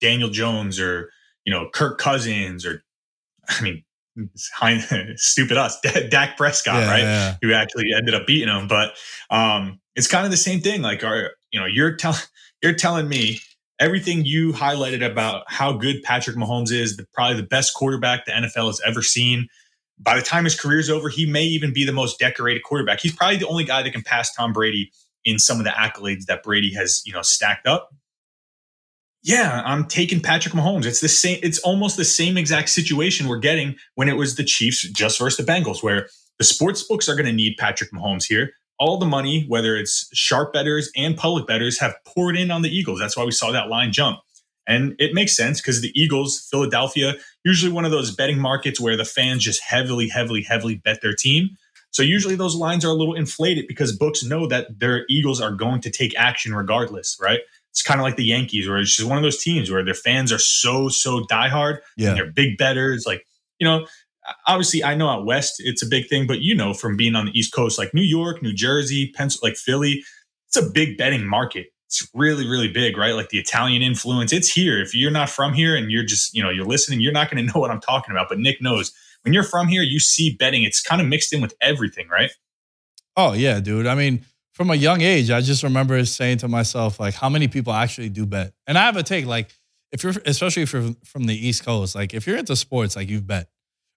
Daniel Jones or, you know, Kirk Cousins or, [laughs] I mean, [laughs] stupid us, Dak Prescott, yeah, right? Yeah. Who actually ended up beating him. But um, it's kind of the same thing. Like, are, you know, you're telling, [laughs] you're telling me everything you highlighted about how good Patrick Mahomes is, the, probably the best quarterback the NFL has ever seen by the time his career's over, he may even be the most decorated quarterback. He's probably the only guy that can pass Tom Brady in some of the accolades that Brady has, you know, stacked up. Yeah, I'm taking Patrick Mahomes. It's the same. It's almost the same exact situation we're getting when it was the Chiefs just versus the Bengals, where the sports books are going to need Patrick Mahomes here. All the money, whether it's sharp betters and public betters, have poured in on the Eagles. That's why we saw that line jump. And it makes sense because the Eagles, Philadelphia, usually one of those betting markets where the fans just heavily, heavily, heavily bet their team. So usually those lines are a little inflated because books know that their Eagles are going to take action regardless, right? It's kind of like the Yankees, where it's just one of those teams where their fans are so, so diehard yeah. and they're big betters. Like, you know, obviously I know out west it's a big thing, but you know from being on the East Coast, like New York, New Jersey, Pencil, like Philly, it's a big betting market. It's really really big right? Like the italian influence it's here. If you're not from here and you're just you know you're listening you're not going [laughs] to know what i'm talking about but nick knows. When you're from here you see betting. It's kind of mixed in with everything right? Oh yeah dude. I mean from a young age i just remember saying to myself like how many people actually do bet and i have a take like if you're especially if you're from the east coast like if you're into sports like you've bet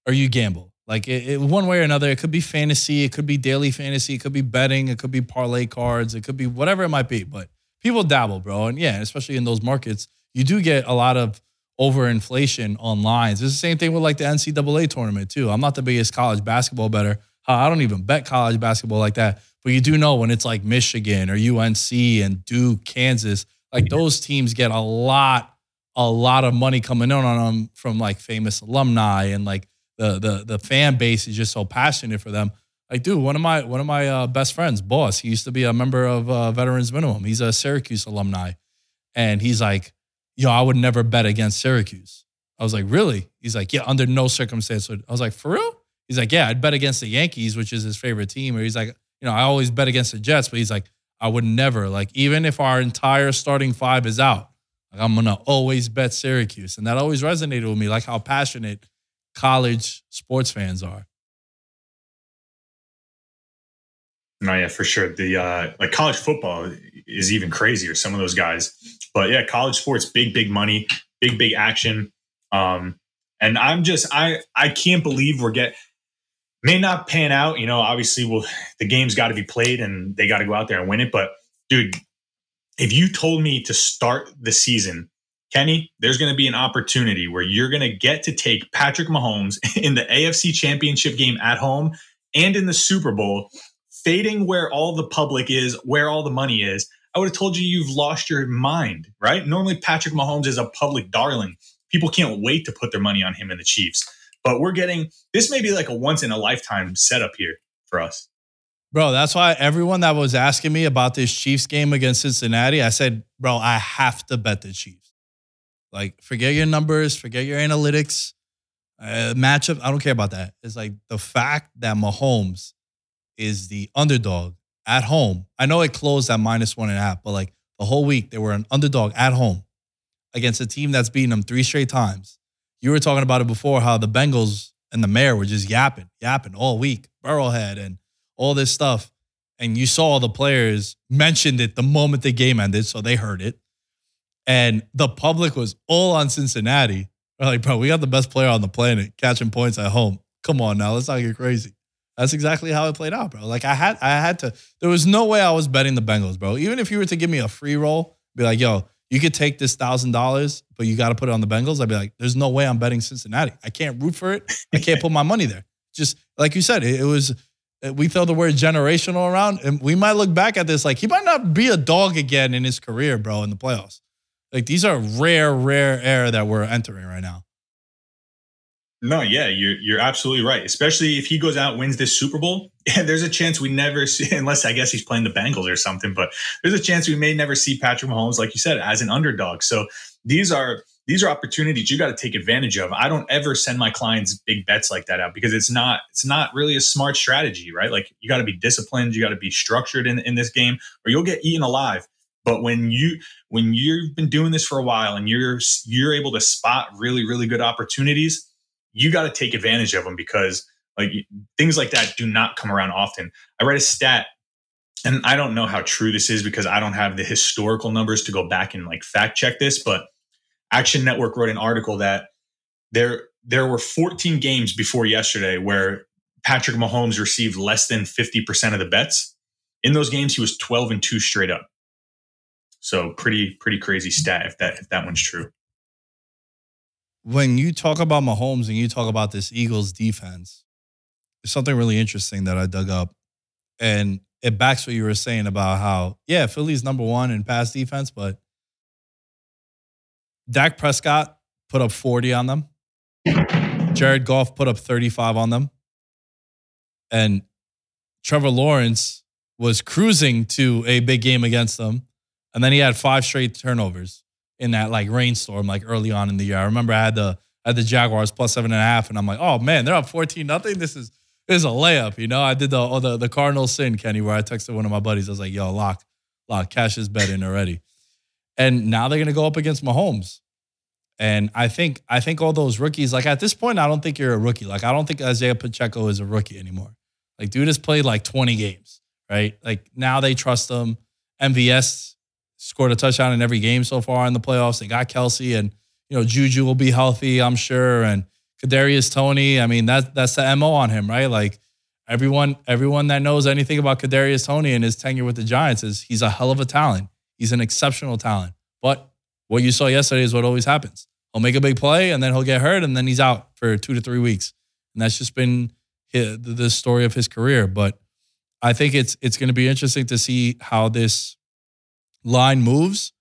or you gamble like it, it, one way or another it could be fantasy it could be daily fantasy it could be betting it could be parlay cards it could be whatever it might be but people dabble, bro. And yeah, especially in those markets, you do get a lot of overinflation on lines. It's the same thing with like the NCAA tournament too. I'm not the biggest college basketball better. I don't even bet college basketball like that. But you do know when it's like Michigan or UNC and Duke, Kansas, like those teams get a lot, a lot of money coming in on them from like famous alumni and like the the the fan base is just so passionate for them. Like, dude, one of my one of my uh, best friends, boss, he used to be a member of uh, Veterans Minimum. He's a Syracuse alumni, and he's like, "Yo, I would never bet against Syracuse." I was like, "Really?" He's like, "Yeah, under no circumstance." I was like, "For real?" He's like, "Yeah, I'd bet against the Yankees, which is his favorite team." Or he's like, "You know, I always bet against the Jets," but he's like, "I would never like even if our entire starting five is out, like I'm gonna always bet Syracuse," and that always resonated with me, like how passionate college sports fans are. No, yeah, for sure. The uh, like college football is even crazier. Some of those guys, but yeah, college sports, big, big money, big, big action. Um, and I'm just, I, I can't believe we're get may not pan out. You know, obviously, well, the game's got to be played and they got to go out there and win it. But dude, if you told me to start the season, Kenny, there's going to be an opportunity where you're going to get to take Patrick Mahomes [laughs] in the AFC Championship game at home and in the Super Bowl fading where all the public is, where all the money is, I would have told you you've lost your mind, right? Normally, Patrick Mahomes is a public darling. People can't wait to put their money on him and the Chiefs. But we're getting this may be like a once in a lifetime setup here for us. Bro, that's why everyone that was asking me about this Chiefs game against Cincinnati, I said, bro, I have to bet the Chiefs. Like, forget your numbers, forget your analytics, uh, matchup. I don't care about that. It's like the fact that Mahomes is the underdog at home. I know it closed at minus one and a half, but like the whole week they were an underdog at home against a team that's beaten them three straight times. You were talking about it before how the Bengals and the mayor were just yapping, yapping all week, Burrowhead and all this stuff. And you saw the players mentioned it the moment the game ended, so they heard it. And the public was all on Cincinnati. They're like, bro, we got the best player on the planet catching points at home. Come on now, let's not get crazy. That's exactly how it played out, bro. Like I had I had to there was no way I was betting the Bengals, bro. Even if you were to give me a free roll, be like, yo, you could take this thousand dollars, but you got to put it on the Bengals. I'd be like, there's no way I'm betting Cincinnati. I can't root for it. I can't put my money there. Just like you said, it, it was uh, we throw the word generational around, and we might look back at this like he might not be a dog again in his career, bro, in the playoffs. Like these are rare, rare air that we're entering right now. No, yeah, you're you're absolutely right. Especially if he goes out wins this Super Bowl, [laughs] yeah, there's a chance we never see, [laughs] unless I guess he's playing the Bengals or something. But there's a chance we may never see Patrick Mahomes, like you said, as an underdog. So these are these are opportunities you got to take advantage of. I don't ever send my clients big bets like that out because it's not it's not really a smart strategy, right? Like you got to be disciplined, you got to be structured in in this game, or you'll get eaten alive. But when you when you've been doing this for a while and you're you're able to spot really really good opportunities you got to take advantage of them because like things like that do not come around often. I read a stat and I don't know how true this is because I don't have the historical numbers to go back and like fact check this, but Action Network wrote an article that there there were 14 games before yesterday where Patrick Mahomes received less than 50% of the bets. In those games, he was 12 and 2 straight up. So pretty, pretty crazy stat if that if that one's true when you talk about Mahomes and you talk about this Eagles defense, there's something really interesting that I dug up. And it backs what you were saying about how, yeah, Philly's number one in pass defense, but Dak Prescott put up 40 on them. Jared Goff put up 35 on them. And Trevor Lawrence was cruising to a big game against them. And then he had five straight turnovers in that like rainstorm like early on in the year. I remember I had the I had the Jaguars plus seven and a half, and I'm like, oh man, they're up 14 nothing. This is this is a layup, you know. I did the oh, the the Cardinal sin, Kenny, where I texted one of my buddies. I was like, yo, lock, lock, cash is bet in already. And now they're gonna go up against Mahomes. And I think I think all those rookies, like at this point, I don't think you're a rookie. Like I don't think Isaiah Pacheco is a rookie anymore. Like dude has played like 20 games, right? Like now they trust him. MVS scored a touchdown in every game so far in the playoffs. They got Kelce, and you know Juju will be healthy, I'm sure, and Kadarius Toney. I mean, that that's the mo on him, right? Like everyone, everyone that knows anything about Kadarius Toney and his tenure with the Giants is he's a hell of a talent. He's an exceptional talent, but What you saw yesterday is what always happens. He'll make a big play and then he'll get hurt and then he's out for two to three weeks. And that's just been the story of his career. But I think it's it's going to be interesting to see how this line moves.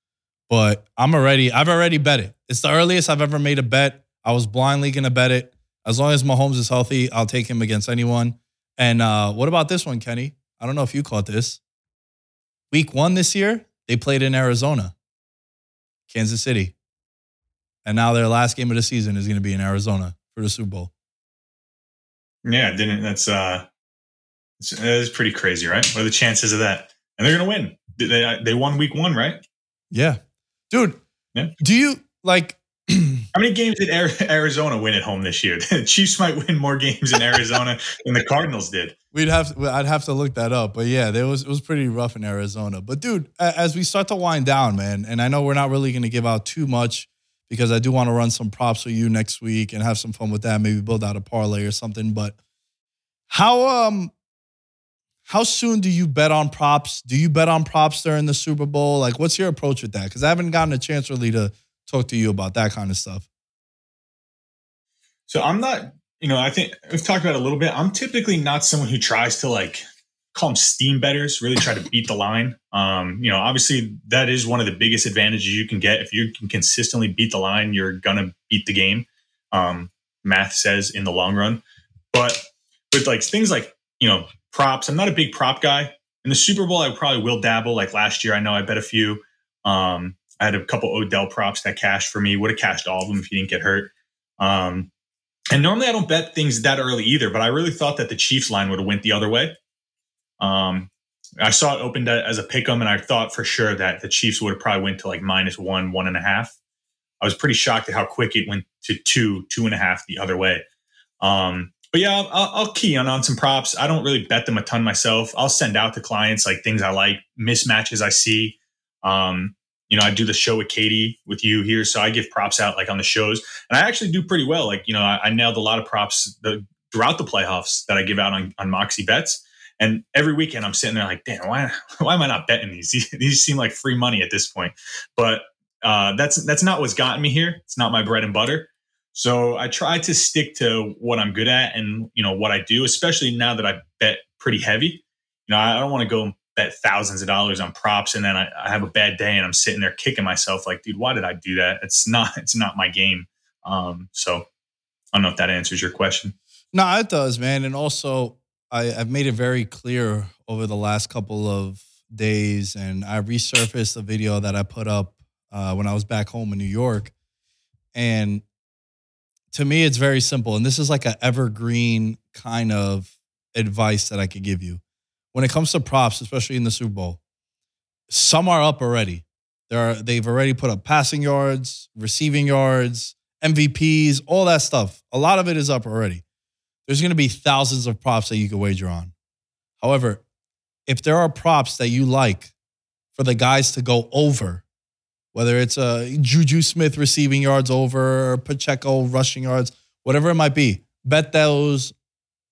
But I'm already I've already bet it. It's the earliest I've ever made a bet. I was blindly going to bet it. As long as Mahomes is healthy, I'll take him against anyone. And uh, what about this one, Kenny? I don't know if you caught this. Week one this year, they played in Arizona, Kansas City. And now their last game of the season is going to be in Arizona for the Super Bowl. Yeah, didn't that's uh it's, it's pretty crazy, right? What are the chances of that? And they're gonna win. They they won week one, right? Yeah, dude. Yeah. Do you like? [clears throat] How many games did Arizona win at home this year? [laughs] The Chiefs might win more games in Arizona [laughs] than the Cardinals did. We'd have to, I'd have to look that up, but yeah, there was it was pretty rough in Arizona. But dude, as we start to wind down, man, and I know we're not really going to give out too much because I do want to run some props for you next week and have some fun with that. Maybe build out a parlay or something. But how um how soon do you bet on props? Do you bet on props during the Super Bowl? Like, what's your approach with that? Because I haven't gotten a chance really to talk to you about that kind of stuff. So I'm not, you know, I think we've talked about it a little bit. I'm typically not someone who tries to like call them steam betters, really try to beat the line. Um, you know, obviously that is one of the biggest advantages you can get. If you can consistently beat the line, you're gonna beat the game. Um, math says in the long run. But with like things like, you know, props. I'm not a big prop guy. In the Super Bowl, I probably will dabble. Like last year, I know I bet a few. Um, I had a couple Odell props that cashed for me. Would have cashed all of them if he didn't get hurt. Um, and normally I don't bet things that early either, but I really thought that the Chiefs line would have went the other way. Um, I saw it opened as a pick 'em, and I thought for sure that the Chiefs would have probably went to like minus one, one and a half. I was pretty shocked at how quick it went to two, two and a half the other way. Um, but yeah, I'll, I'll, key on on some props. I don't really bet them a ton myself. I'll send out to clients like things I like, mismatches I see. Um, you know, I do the show with Katie with you here, so I give props out like on the shows, and I actually do pretty well. Like you know, I, I nailed a lot of props the, throughout the playoffs that I give out on on Moxie bets. And every weekend I'm sitting there like, damn, why [laughs] why am I not betting these? [laughs] These seem like free money at this point. But uh, that's that's not what's gotten me here. It's not my bread and butter. So I try to stick to what I'm good at and you know what I do, especially now that I bet pretty heavy. You know, I don't want to go bet thousands of dollars on props and then I, I, have a bad day and I'm sitting there kicking myself like, dude, why did I do that? It's not [laughs] it's not my game. Um, so I don't know if that answers your question. No, it does, man. And also I, I've made it very clear over the last couple of days, and I resurfaced a video that I put up uh, when I was back home in New York. And to me, it's very simple. And this is like an evergreen kind of advice that I could give you. When it comes to props, especially in the Super Bowl, some are up already. There are, they've already put up passing yards, receiving yards, MVPs, all that stuff. A lot of it is up already. There's going to be thousands of props that you can wager on. However, if there are props that you like for the guys to go over, whether it's a Juju Smith receiving yards over, Pacheco rushing yards, whatever it might be, bet those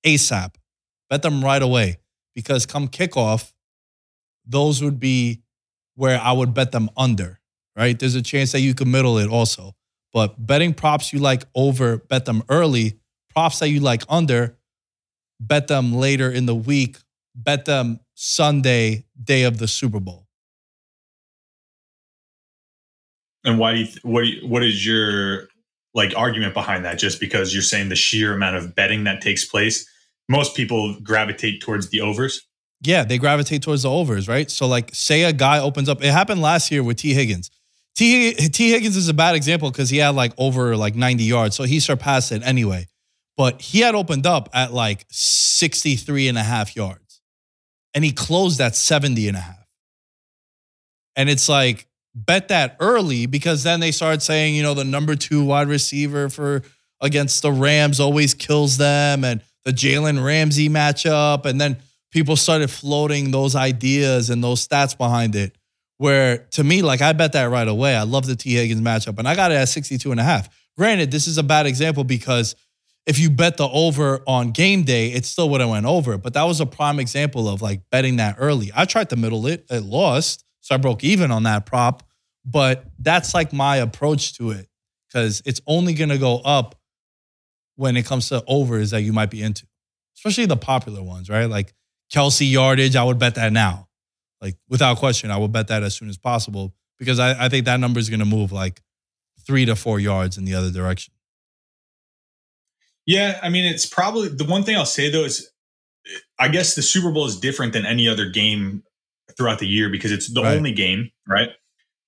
ASAP. Bet them right away because come kickoff, those would be where I would bet them under, right? There's a chance that you could middle it also. But betting props you like over, bet them early. Props that you like under, bet them later in the week. Bet them Sunday, day of the Super Bowl. And why do you, what do you, what is your like argument behind that? Just because you're saying the sheer amount of betting that takes place, most people gravitate towards the overs. Yeah, they gravitate towards the overs, right? So like say a guy opens up, it happened last year with Tee Higgins. T Tee Higgins is a bad example because he had like over like 90 yards. So he surpassed it anyway. But he had opened up at like 63 and a half yards. And he closed at 70 and a half. And it's like, bet that early because then they started saying, you know, the number two wide receiver for against the Rams always kills them and the Jalen Ramsey matchup. And then people started floating those ideas and those stats behind it. Where to me, like I bet that right away. I love the Tee Higgins matchup. And I got it at 62 and a half. Granted, this is a bad example because if you bet the over on game day, it still would have went over. But that was a prime example of like betting that early. I tried to middle it, it lost. So I broke even on that prop. But that's like my approach to it because it's only going to go up when it comes to overs that you might be into, especially the popular ones, right? Like Kelce yardage, I would bet that now. Like without question, I would bet that as soon as possible because I, I think that number is going to move like three to four yards in the other direction. Yeah, I mean, it's probably the one thing I'll say though is I guess the Super Bowl is different than any other game throughout the year because it's the right. only game, right?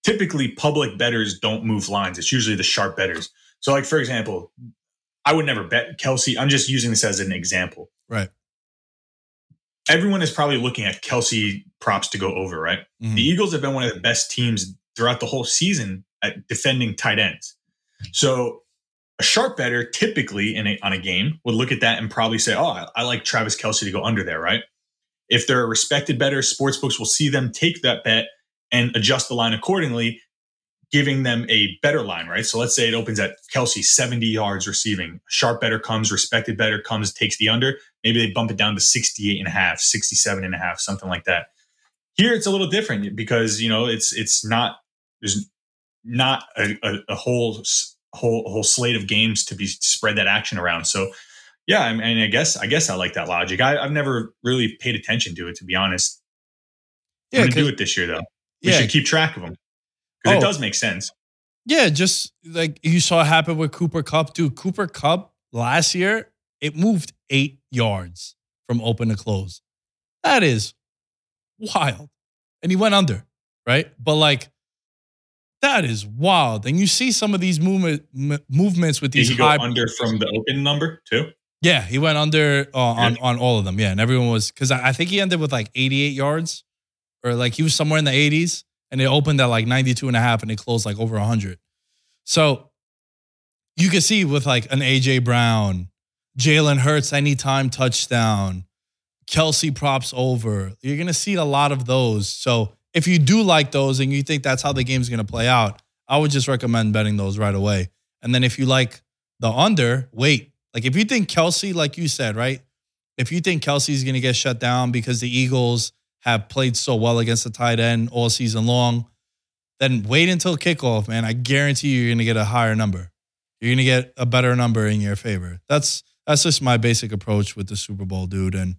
Typically, public betters don't move lines. It's usually the sharp betters. So, like for example, I would never bet Kelce. I'm just using this as an example. Right. Everyone is probably looking at Kelce props to go over, right? Mm-hmm. The Eagles have been one of the best teams throughout the whole season at defending tight ends. So a sharp better typically in a, on a game would look at that and probably say, "Oh, I, I like Travis Kelce to go under there." Right? If they're a respected better, sportsbooks will see them take that bet and adjust the line accordingly, giving them a better line. Right? So let's say it opens at Kelce 70 yards receiving. Sharp better comes, respected better comes, takes the under. Maybe they bump it down to 68 and a half, 67 and a half, something like that. Here it's a little different because you know it's it's not there's not a, a, a whole whole whole slate of games to be spread that action around. So yeah, I mean, I guess I guess I like that logic. I, have never really paid attention to it, to be honest. Yeah, I'm gonna do it this year though. We yeah. should keep track of them because oh, it does make sense. Yeah, just like you saw happen with Cooper Kupp, dude. Cooper Kupp last year it moved eight yards from open to close. That is wild, and he went under, right? But like that is wild. And you see some of these movement m- movements with these Did he high- go under from the open number too. Yeah, he went under uh, on on all of them. Yeah, and everyone was because I, I, think he ended with like 88 yards, or like he was somewhere in the 80s, and it opened at like 92 and a half, and it closed like over 100. So you can see with like an AJ Brown, Jalen Hurts anytime touchdown, Kelce props over. You're gonna see a lot of those. So if you do like those and you think that's how the game's going to play out, I would just recommend betting those right away. And then if you like the under, wait. Like if you think Kelce, like you said, right? If you think Kelce's going to get shut down because the Eagles have played so well against the tight end all season long, then wait until kickoff, man. I guarantee you, you're going to get a higher number. You're going to get a better number in your favor. That's that's just my basic approach with the Super Bowl, dude. And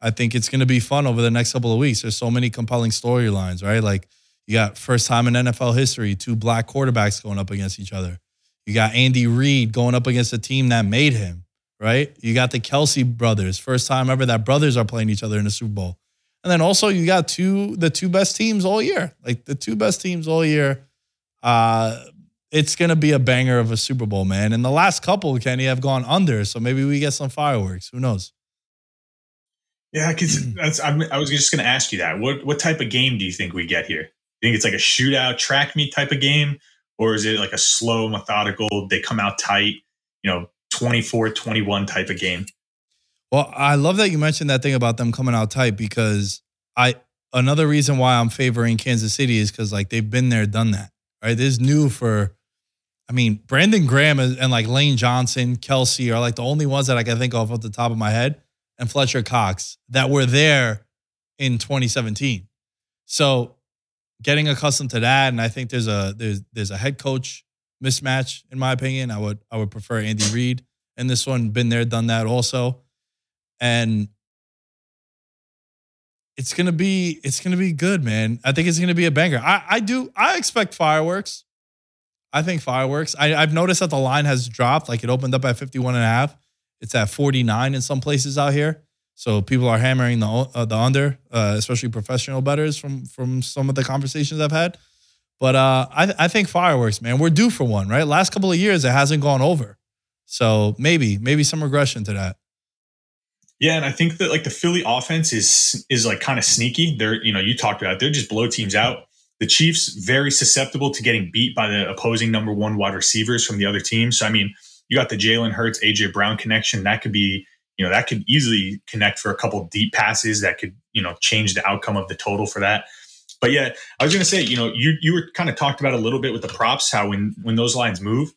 I think it's going to be fun over the next couple of weeks. There's so many compelling storylines, right? Like you got first time in NFL history, two black quarterbacks going up against each other. You got Andy Reid going up against a team that made him, right? You got the Kelce brothers, first time ever that brothers are playing each other in the Super Bowl. And then also you got two the two best teams all year, like the two best teams all year. Uh, it's gonna be a banger of a Super Bowl, man. And the last couple, Kenny, have gone under, so maybe we get some fireworks. Who knows? Yeah, because that's I'm, i was just going to ask you that. What what type of game do you think we get here? You think it's like a shootout, track meet type of game, or is it like a slow, methodical? They come out tight, you know, 24-21 type of game. Well, I love that you mentioned that thing about them coming out tight because I another reason why I'm favoring Kansas City is because like they've been there, done that. Right, this is new for. I mean, Brandon Graham and like Lane Johnson, Kelce are like the only ones that I can think of off the top of my head and Fletcher Cox that were there in 2017. So getting accustomed to that, and I think there's a there's there's a head coach mismatch in my opinion. I would I would prefer Andy Reid in this one. Been there, done that also, and it's gonna be it's gonna be good, man. I think it's gonna be a banger. I I do I expect fireworks. I think fireworks. I, I've noticed that the line has dropped. Like it opened up at 51 and a half. It's at 49 in some places out here. So people are hammering the uh, the under, uh, especially professional betters from from some of the conversations I've had. But uh, I I think fireworks, man, we're due for one, right? Last couple of years it hasn't gone over, so maybe maybe some regression to that. Yeah, and I think that like the Philly offense is is like kind of sneaky. They're you know you talked about it, they're just blow teams out. The Chiefs very susceptible to getting beat by the opposing number one wide receivers from the other team. So I mean you got the Jalen Hurts, AJ Brown connection. That could be, you know, that could easily connect for a couple deep passes that could, you know, change the outcome of the total for that. But yeah, I was going to say, you know, you you were kind of talked about a little bit with the props how when when those lines move,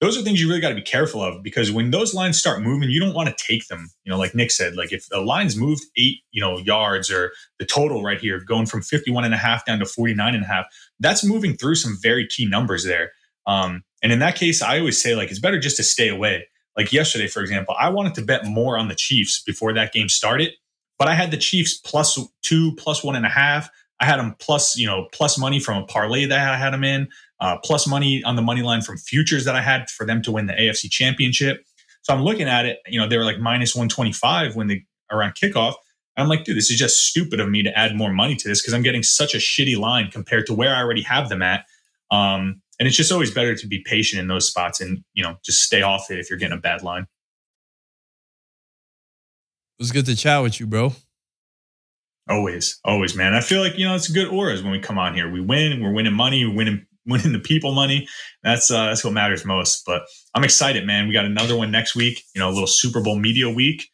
those are things you really got to be careful of because when those lines start moving, you don't want to take them. You know, like Nick said, like if the lines moved eight, you know, yards or the total right here going from 51 and a half down to 49 and a half, that's moving through some very key numbers there. Um, and in that case, I always say like it's better just to stay away. Like yesterday, for example, I wanted to bet more on the Chiefs before that game started, but I had the Chiefs plus two, plus one and a half. I had them plus, you know, plus money from a parlay that I had them in uh, plus money on the money line from futures that I had for them to win the AFC championship. So I'm looking at it, you know, they were like minus 125 when they around kickoff. I'm like, dude, this is just stupid of me to add more money to this because I'm getting such a shitty line compared to where I already have them at. Um, and it's just always better to be patient in those spots and, you know, just stay off it if you're getting a bad line. It was good to chat with you, bro. Always, always, man. I feel like, you know, it's good auras when we come on here. We win, we're winning money, we're winning winning the people money. That's uh, that's what matters most. But I'm excited, man. We got another one next week. You know, a little Super Bowl media week.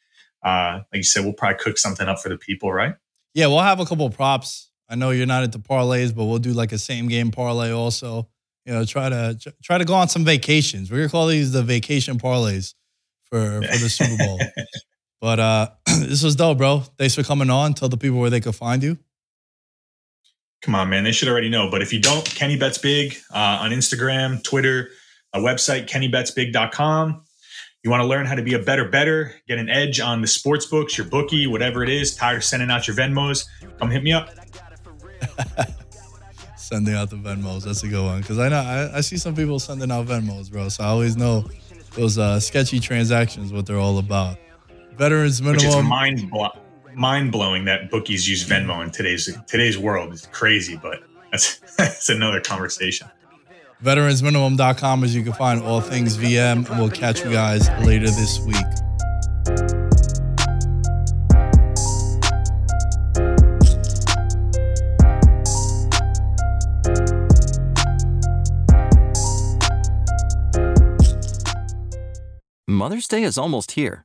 Uh, like you said, we'll probably cook something up for the people, right? Yeah, we'll have a couple props. I know you're not into parlays, but we'll do like a same game parlay also. You know, try to try to go on some vacations. We're gonna call these the vacation parlays for for the Super Bowl. [laughs] but uh [clears throat] this was dope, bro. Thanks for coming on. Tell the people where they could find you. Come on, man. They should already know. But if you don't, Kenny Bets Big uh, on Instagram, Twitter, a website, kennybetsbig.com. You want to learn how to be a better better, get an edge on the sports books, your bookie, whatever it is. Tired of sending out your Venmos? Come hit me up. [laughs] sending out the Venmos. That's a good one. Because I know I, I, see some people sending out Venmos, bro. So I always know those uh, sketchy transactions, what they're all about. Veterans minimum. Which is mind blowing mind blowing that bookies use Venmo in today's today's world. It's crazy, but that's [laughs] that's another conversation. VeteransMinimum.com is you can find all things VM, and we'll catch you guys later this week. Mother's Day is almost here